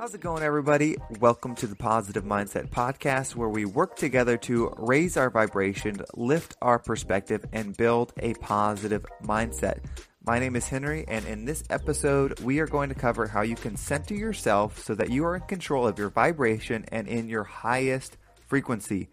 How's it going, everybody? Welcome to the Positive Mindset Podcast, where we work together to raise our vibration, lift our perspective, and build a positive mindset. My name is Henry, and in this episode, we are going to cover how you can center yourself so that you are in control of your vibration and in your highest frequency.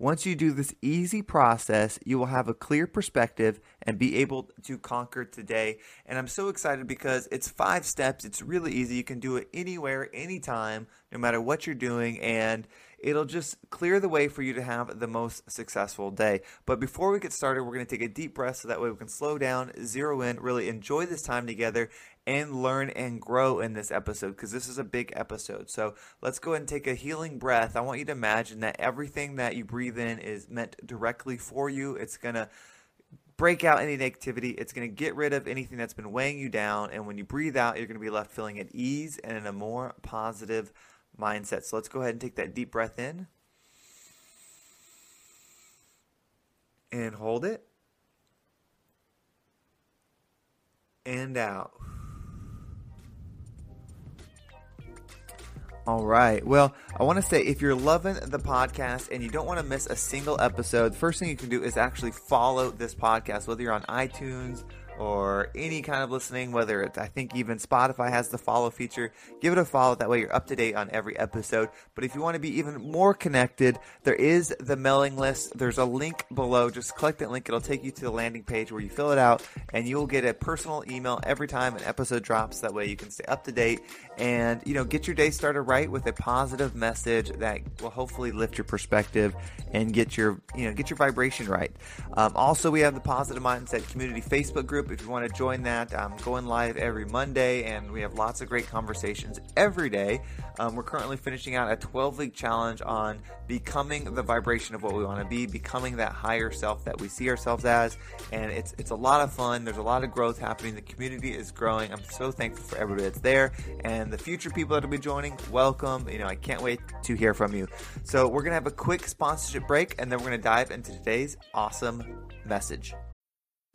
Once you do this easy process, you will have a clear perspective and be able to conquer today. And I'm so excited because it's five steps. It's really easy. You can do it anywhere, anytime, no matter what you're doing. And it'll just clear the way for you to have the most successful day. But before we get started, we're going to take a deep breath so that way we can slow down, zero in, really enjoy this time together, and learn and grow in this episode because this is a big episode. So let's go ahead and take a healing breath. I want you to imagine that everything that you breathe in is meant directly for you. It's going to break out any negativity. It's going to get rid of anything that's been weighing you down. And when you breathe out, you're going to be left feeling at ease and in a more positive mindset. So let's go ahead and take that deep breath in and hold it and out. All right. Well, I want to say if you're loving the podcast and you don't want to miss a single episode, the first thing you can do is actually follow this podcast, whether you're on iTunes or any kind of listening, whether it's, I think even Spotify has the follow feature, give it a follow. That way you're up to date on every episode. But if you want to be even more connected, there is the mailing list. There's a link below. Just click that link. It'll take you to the landing page where you fill it out and you'll get a personal email every time an episode drops. That way you can stay up to date and, you know, get your day started right with a positive message that will hopefully lift your perspective and get your, you know, get your vibration right. Um, also, we have the Positive Mindset Community Facebook group if you want to join that. I'm going live every Monday, and we have lots of great conversations every day. Um, we're currently finishing out a 12 week challenge on becoming the vibration of what we want to be, becoming that higher self that we see ourselves as. And it's it's a lot of fun. There's a lot of growth happening. The community is growing. I'm so thankful for everybody that's there, and the future people that will be joining. Welcome. You know, I can't wait to hear from you. So we're gonna have a quick sponsorship break, and then we're gonna dive into today's awesome message.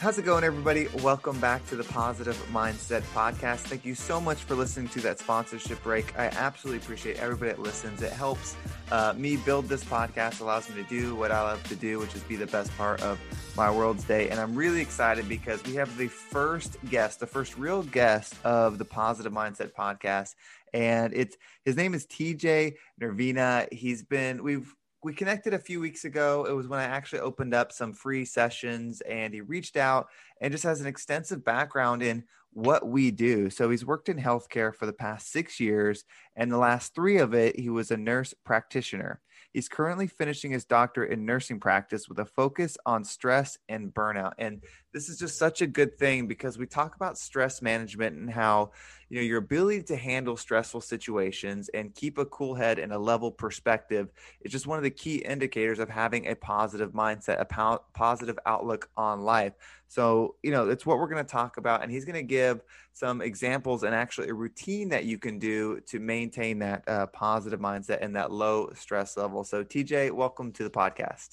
How's it going, everybody? Welcome back to the Positive Mindset Podcast. Thank you so much for listening to that sponsorship break. I absolutely appreciate everybody that listens. It helps uh, me build this podcast, allows me to do what I love to do, which is be the best part of my world's day. And I'm really excited because we have the first guest, the first real guest of the Positive Mindset Podcast. And it's his name is TJ Nervina. He's been, we've we connected a few weeks ago. It was when I actually opened up some free sessions and he reached out and just has an extensive background in what we do. So he's worked in healthcare for the past six years, and the last three of it, he was a nurse practitioner. He's currently finishing his doctorate in nursing practice with a focus on stress and burnout. And this is just such a good thing because we talk about stress management and how, you know, your ability to handle stressful situations and keep a cool head and a level perspective is just one of the key indicators of having a positive mindset, a po- positive outlook on life. So, you know, it's what we're going to talk about. And he's going to give some examples and actually a routine that you can do to maintain that uh, positive mindset and that low stress level. So, TJ, welcome to the podcast.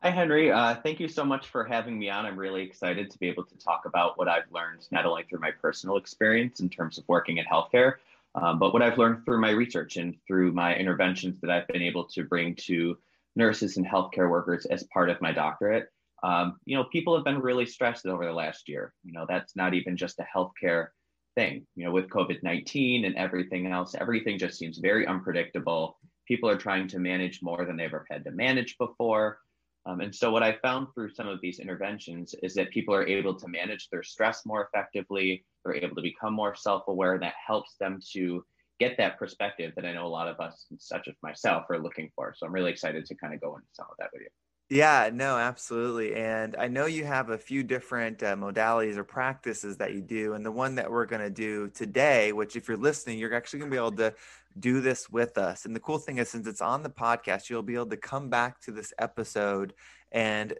Hi, Henry. Uh, thank you so much for having me on. I'm really excited to be able to talk about what I've learned, not only through my personal experience in terms of working in healthcare, um, but what I've learned through my research and through my interventions that I've been able to bring to nurses and healthcare workers as part of my doctorate. Um, you know, people have been really stressed over the last year. You know, that's not even just a healthcare thing. You know, with COVID 19 and everything else, everything just seems very unpredictable. People are trying to manage more than they've ever had to manage before. Um, and so, what I found through some of these interventions is that people are able to manage their stress more effectively. They're able to become more self aware, that helps them to get that perspective that I know a lot of us, such as myself, are looking for. So, I'm really excited to kind of go into some of that with you. Yeah, no, absolutely. And I know you have a few different uh, modalities or practices that you do. And the one that we're going to do today, which if you're listening, you're actually going to be able to do this with us. And the cool thing is, since it's on the podcast, you'll be able to come back to this episode. And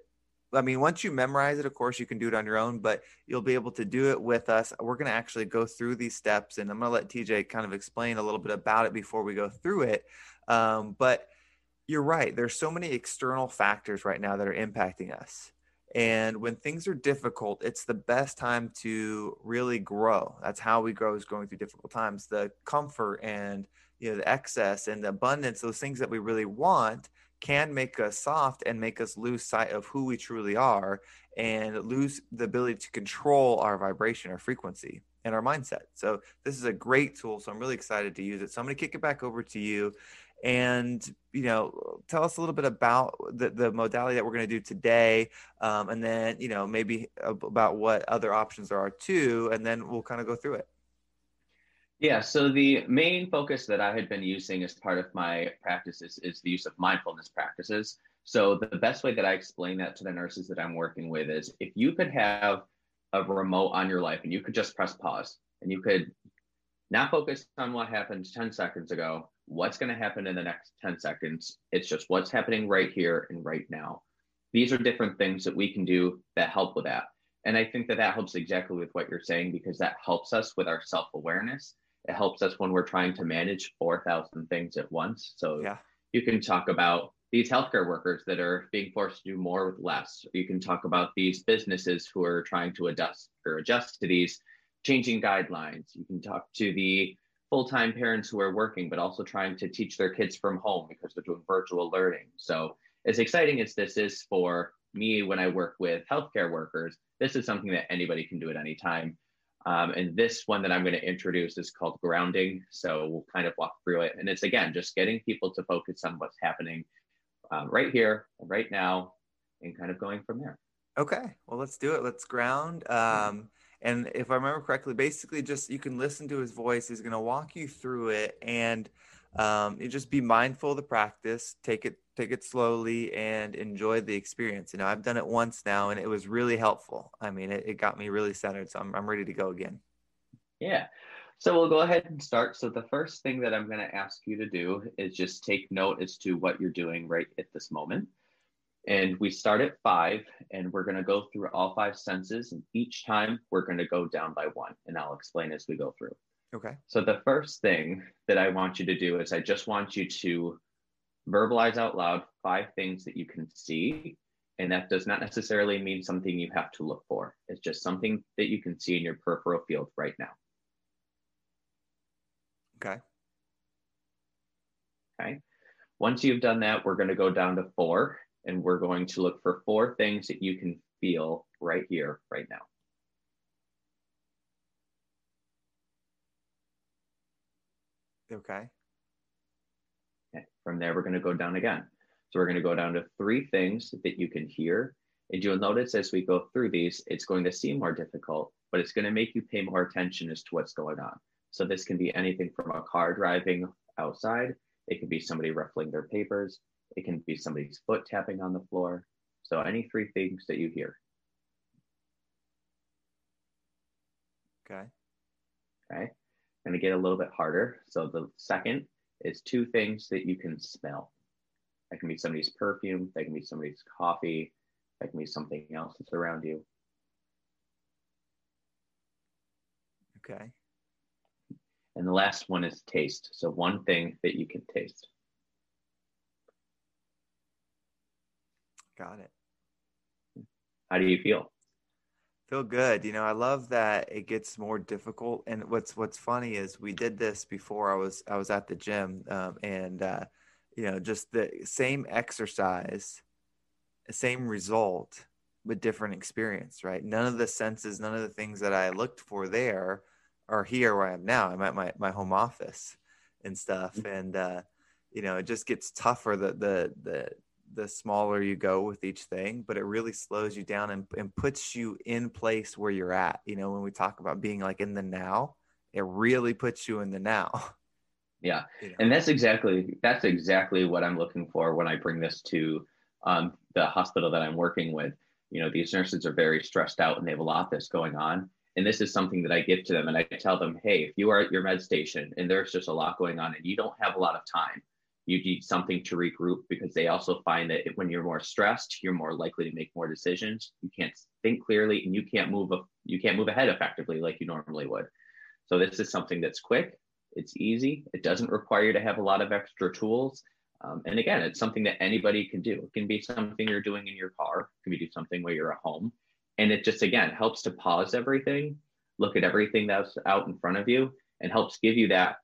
I mean, once you memorize it, of course, you can do it on your own, but you'll be able to do it with us. We're going to actually go through these steps. And I'm going to let TJ kind of explain a little bit about it before we go through it. Um, but you're right. There's so many external factors right now that are impacting us. And when things are difficult, it's the best time to really grow. That's how we grow is going through difficult times. The comfort and you know the excess and the abundance, those things that we really want can make us soft and make us lose sight of who we truly are and lose the ability to control our vibration, our frequency, and our mindset. So this is a great tool. So I'm really excited to use it. So I'm going to kick it back over to you and you know tell us a little bit about the, the modality that we're going to do today um, and then you know maybe about what other options there are too and then we'll kind of go through it. Yeah so the main focus that i had been using as part of my practices is the use of mindfulness practices. So the best way that i explain that to the nurses that i'm working with is if you could have a remote on your life and you could just press pause and you could not focus on what happened 10 seconds ago what's going to happen in the next 10 seconds. It's just what's happening right here and right now. These are different things that we can do that help with that. And I think that that helps exactly with what you're saying because that helps us with our self awareness. It helps us when we're trying to manage 4,000 things at once. So yeah. you can talk about these healthcare workers that are being forced to do more with less. You can talk about these businesses who are trying to adjust or adjust to these changing guidelines. You can talk to the full-time parents who are working but also trying to teach their kids from home because they're doing virtual learning. So as exciting as this is for me when i work with healthcare workers this is something that anybody can do at any time. Um, and this one that i'm going to introduce is called grounding. So we'll kind of walk through it. And it's again just getting people to focus on what's happening um, right here right now and kind of going from there. Okay. Well let's do it. Let's ground. Um, and if I remember correctly, basically just you can listen to his voice. He's going to walk you through it, and um, you just be mindful of the practice. Take it, take it slowly, and enjoy the experience. You know, I've done it once now, and it was really helpful. I mean, it, it got me really centered, so I'm I'm ready to go again. Yeah. So we'll go ahead and start. So the first thing that I'm going to ask you to do is just take note as to what you're doing right at this moment. And we start at five, and we're going to go through all five senses. And each time we're going to go down by one. And I'll explain as we go through. Okay. So the first thing that I want you to do is I just want you to verbalize out loud five things that you can see. And that does not necessarily mean something you have to look for. It's just something that you can see in your peripheral field right now. Okay. Okay. Once you've done that, we're going to go down to four and we're going to look for four things that you can feel right here, right now. Okay. okay. From there, we're going to go down again. So we're going to go down to three things that you can hear. And you'll notice as we go through these, it's going to seem more difficult, but it's going to make you pay more attention as to what's going on. So this can be anything from a car driving outside. It could be somebody ruffling their papers. It can be somebody's foot tapping on the floor. So any three things that you hear. Okay. Okay. Going to get a little bit harder. So the second is two things that you can smell. That can be somebody's perfume. That can be somebody's coffee. That can be something else that's around you. Okay. And the last one is taste. So one thing that you can taste. Got it. How do you feel? Feel good. You know, I love that it gets more difficult. And what's what's funny is we did this before I was I was at the gym, um, and uh, you know, just the same exercise, same result, but different experience. Right? None of the senses, none of the things that I looked for there are here where I am now. I'm at my my home office and stuff, mm-hmm. and uh, you know, it just gets tougher. The the the the smaller you go with each thing, but it really slows you down and, and puts you in place where you're at. You know, when we talk about being like in the now, it really puts you in the now. Yeah. You know? And that's exactly that's exactly what I'm looking for when I bring this to um, the hospital that I'm working with, you know, these nurses are very stressed out and they have a lot that's going on. And this is something that I give to them. And I tell them, hey, if you are at your med station and there's just a lot going on and you don't have a lot of time, you need something to regroup because they also find that when you're more stressed, you're more likely to make more decisions. You can't think clearly and you can't move you can't move ahead effectively like you normally would. So this is something that's quick, it's easy, it doesn't require you to have a lot of extra tools. Um, and again, it's something that anybody can do. It can be something you're doing in your car, it can be something where you're at home. And it just again helps to pause everything, look at everything that's out in front of you, and helps give you that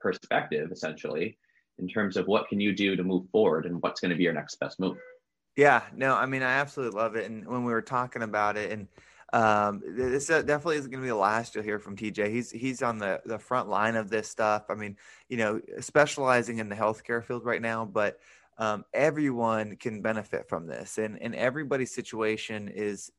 perspective essentially in terms of what can you do to move forward and what's going to be your next best move. Yeah, no, I mean, I absolutely love it. And when we were talking about it, and um, this definitely isn't going to be the last you'll hear from TJ. He's he's on the the front line of this stuff. I mean, you know, specializing in the healthcare field right now, but um, everyone can benefit from this, and and everybody's situation is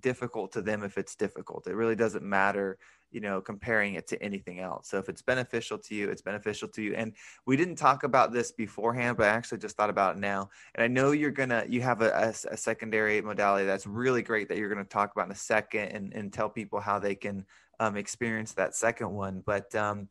difficult to them if it's difficult. It really doesn't matter you know comparing it to anything else. So if it's beneficial to you it's beneficial to you. And we didn't talk about this beforehand but i actually just thought about it now. And i know you're gonna you have a, a, a secondary modality that's really great that you're gonna talk about in a second and, and tell people how they can um, experience that second one. But um,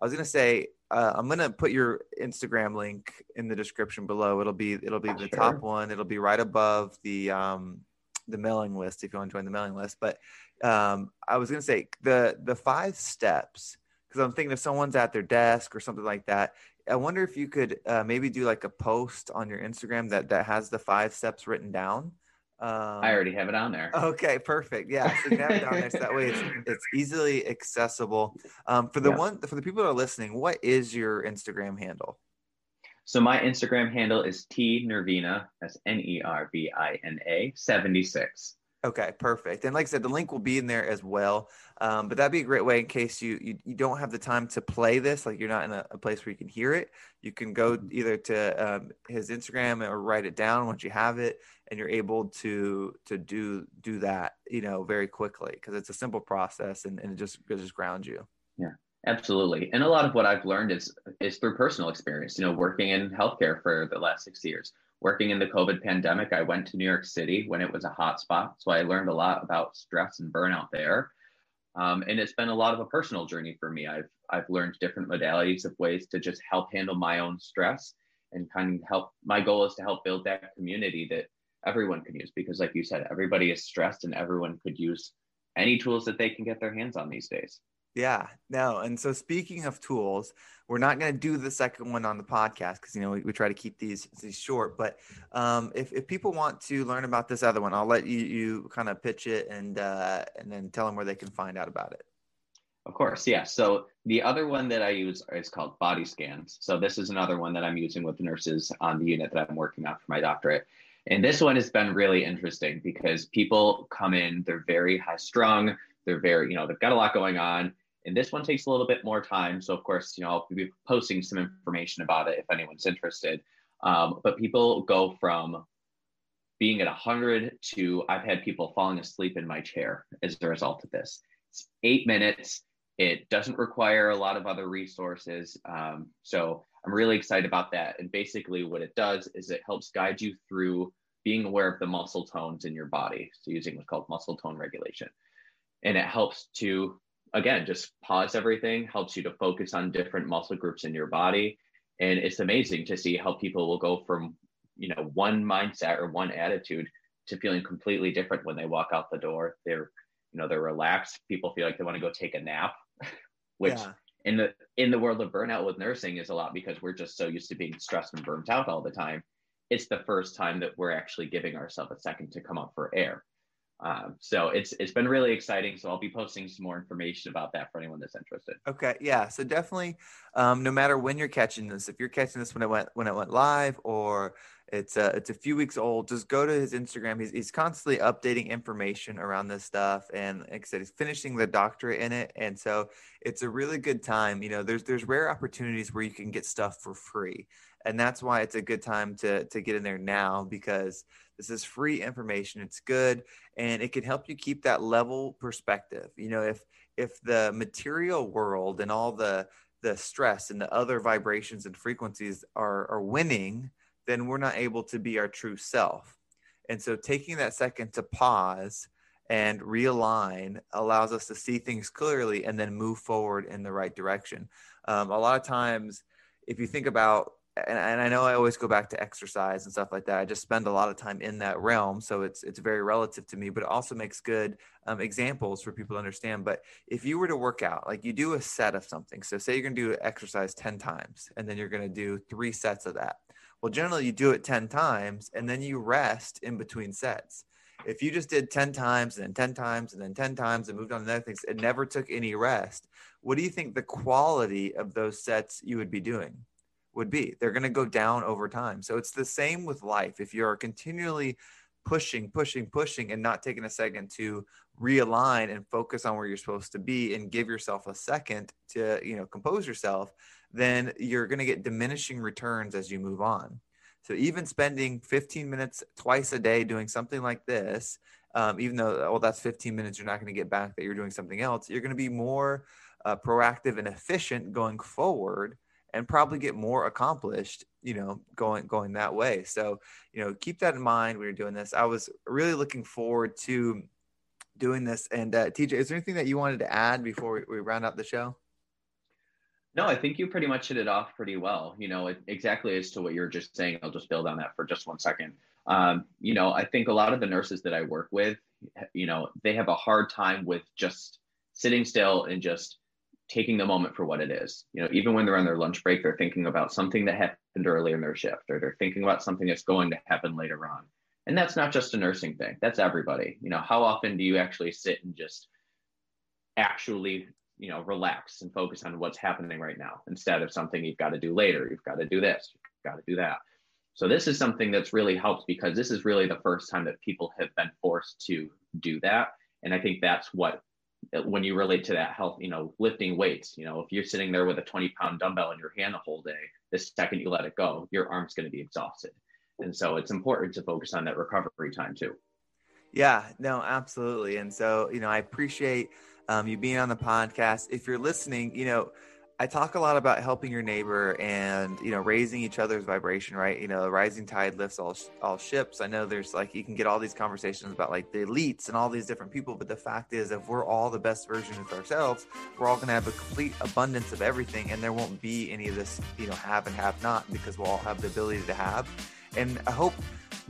i was gonna say uh, i'm gonna put your instagram link in the description below. It'll be it'll be the sure. top one. It'll be right above the um the mailing list if you want to join the mailing list but um, I was going to say the the five steps because I'm thinking if someone's at their desk or something like that. I wonder if you could uh, maybe do like a post on your Instagram that that has the five steps written down. Um, I already have it on there. Okay, perfect. Yeah, so you have it on there. So that way it's, it's easily accessible. Um, for the yeah. one for the people that are listening, what is your Instagram handle? So my Instagram handle is T Nervina. That's N E R V I N A seventy six. Okay, perfect. And like I said, the link will be in there as well. Um, but that'd be a great way in case you, you, you don't have the time to play this, like you're not in a, a place where you can hear it. You can go mm-hmm. either to um, his Instagram or write it down once you have it, and you're able to to do do that, you know, very quickly because it's a simple process and, and it just it just grounds you. Absolutely. And a lot of what I've learned is is through personal experience. You know, working in healthcare for the last six years working in the COVID pandemic, I went to New York City when it was a hot spot. So I learned a lot about stress and burnout there. Um, and it's been a lot of a personal journey for me. I've I've learned different modalities of ways to just help handle my own stress and kind of help. My goal is to help build that community that everyone can use because, like you said, everybody is stressed and everyone could use any tools that they can get their hands on these days. Yeah, no. And so speaking of tools, we're not going to do the second one on the podcast because, you know, we, we, try to keep these, these short. But um, if, if people want to learn about this other one, I'll let you, you kind of pitch it and, uh, and then tell them where they can find out about it. Of course, yeah. So the other one that I use is called body scans. So this is another one that I'm using with nurses on the unit that I'm working on for my doctorate. And this one has been really interesting because people come in, they're very high strung, they're very, you know, they've got a lot going on and this one takes a little bit more time. So, of course, you know, I'll be posting some information about it if anyone's interested. Um, but people go from being at 100 to I've had people falling asleep in my chair as a result of this. It's eight minutes. It doesn't require a lot of other resources. Um, so, I'm really excited about that. And basically, what it does is it helps guide you through being aware of the muscle tones in your body. So, using what's called muscle tone regulation. And it helps to again, just pause everything, helps you to focus on different muscle groups in your body. And it's amazing to see how people will go from, you know, one mindset or one attitude to feeling completely different when they walk out the door. They're, you know, they're relaxed. People feel like they want to go take a nap, which yeah. in the in the world of burnout with nursing is a lot because we're just so used to being stressed and burnt out all the time. It's the first time that we're actually giving ourselves a second to come up for air. Um, so it's it's been really exciting. So I'll be posting some more information about that for anyone that's interested. Okay, yeah. So definitely, um, no matter when you're catching this, if you're catching this when it went when it went live or it's a, it's a few weeks old, just go to his Instagram. He's he's constantly updating information around this stuff, and like I said, he's finishing the doctorate in it, and so it's a really good time. You know, there's there's rare opportunities where you can get stuff for free, and that's why it's a good time to to get in there now because this is free information. It's good and it can help you keep that level perspective. You know, if if the material world and all the the stress and the other vibrations and frequencies are are winning, then we're not able to be our true self. And so taking that second to pause and realign allows us to see things clearly and then move forward in the right direction. Um, a lot of times, if you think about and, and I know I always go back to exercise and stuff like that. I just spend a lot of time in that realm, so it's it's very relative to me. But it also makes good um, examples for people to understand. But if you were to work out, like you do a set of something, so say you're going to do exercise ten times, and then you're going to do three sets of that. Well, generally you do it ten times, and then you rest in between sets. If you just did 10 times and then 10 times and then 10 times and moved on to other things, it never took any rest. What do you think the quality of those sets you would be doing? Would be. They're going to go down over time. So it's the same with life. If you're continually pushing, pushing, pushing, and not taking a second to realign and focus on where you're supposed to be and give yourself a second to, you know, compose yourself, then you're going to get diminishing returns as you move on. So even spending 15 minutes twice a day doing something like this, um, even though, well, that's 15 minutes, you're not going to get back that you're doing something else. You're going to be more uh, proactive and efficient going forward and probably get more accomplished you know going going that way. So you know keep that in mind when you're doing this. I was really looking forward to doing this. And uh, tj is there anything that you wanted to add before we, we round out the show? No i think you pretty much hit it off pretty well you know exactly as to what you're just saying. I'll just build on that for just one second. Um, you know i think a lot of the nurses that i work with you know they have a hard time with just sitting still and just taking the moment for what it is. You know, even when they're on their lunch break, they're thinking about something that happened early in their shift, or they're thinking about something that's going to happen later on. And that's not just a nursing thing. That's everybody. You know, how often do you actually sit and just actually, you know, relax and focus on what's happening right now instead of something you've got to do later. You've got to do this. You've got to do that. So this is something that's really helped because this is really the first time that people have been forced to do that. And I think that's what when you relate to that health, you know, lifting weights, you know, if you're sitting there with a 20 pound dumbbell in your hand the whole day, the second you let it go, your arm's going to be exhausted. And so it's important to focus on that recovery time too. Yeah, no, absolutely. And so, you know, I appreciate um, you being on the podcast. If you're listening, you know, I talk a lot about helping your neighbor and you know raising each other's vibration, right? You know, rising tide lifts all all ships. I know there's like you can get all these conversations about like the elites and all these different people, but the fact is, if we're all the best version of ourselves, we're all going to have a complete abundance of everything, and there won't be any of this, you know, have and have not because we'll all have the ability to have. And I hope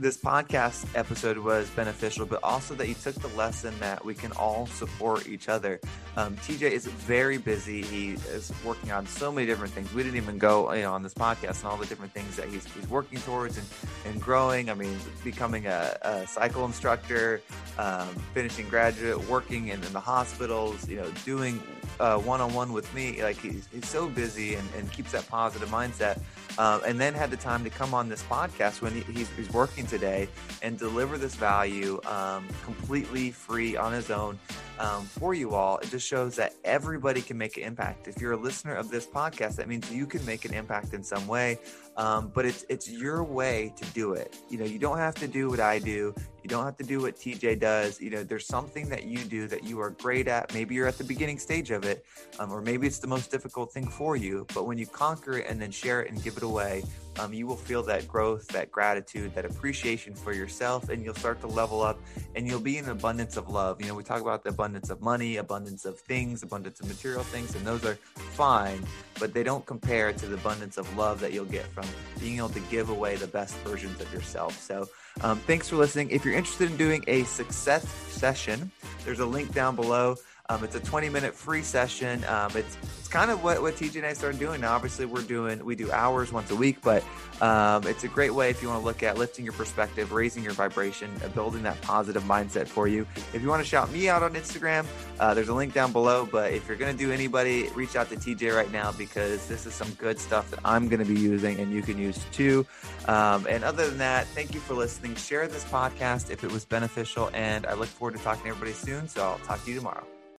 this podcast episode was beneficial, but also that you took the lesson that we can all support each other. Um, TJ is very busy. He is working on so many different things. We didn't even go you know, on this podcast and all the different things that he's, he's working towards and, and growing. I mean, becoming a, a cycle instructor, um, finishing graduate, working in, in, the hospitals, you know, doing one on one with me. Like he's, he's so busy and, and keeps that positive mindset. Uh, and then had the time to come on this podcast when he, he's, he's, working today and deliver this value um, completely free on his own um, for you all. It just shows that everybody can make an impact. If you're a listener of this podcast, that means you can make an impact in some way. Um, but it's it's your way to do it. You know, you don't have to do what I do. You don't have to do what TJ does. You know, there's something that you do that you are great at. Maybe you're at the beginning stage of it, um, or maybe it's the most difficult thing for you. But when you conquer it and then share it and give it away, um, you will feel that growth, that gratitude, that appreciation for yourself, and you'll start to level up and you'll be in abundance of love. You know, we talk about the abundance of money, abundance of things, abundance of material things, and those are fine, but they don't compare to the abundance of love that you'll get from being able to give away the best versions of yourself. So, um, thanks for listening. If you're interested in doing a success session, there's a link down below. Um, it's a 20 minute free session. Um, it's it's kind of what, what TJ and I started doing. Now, obviously, we're doing we do hours once a week, but um, it's a great way if you want to look at lifting your perspective, raising your vibration, uh, building that positive mindset for you. If you want to shout me out on Instagram, uh, there's a link down below. But if you're going to do anybody, reach out to TJ right now because this is some good stuff that I'm going to be using and you can use too. Um, and other than that, thank you for listening. Share this podcast if it was beneficial, and I look forward to talking to everybody soon. So I'll talk to you tomorrow.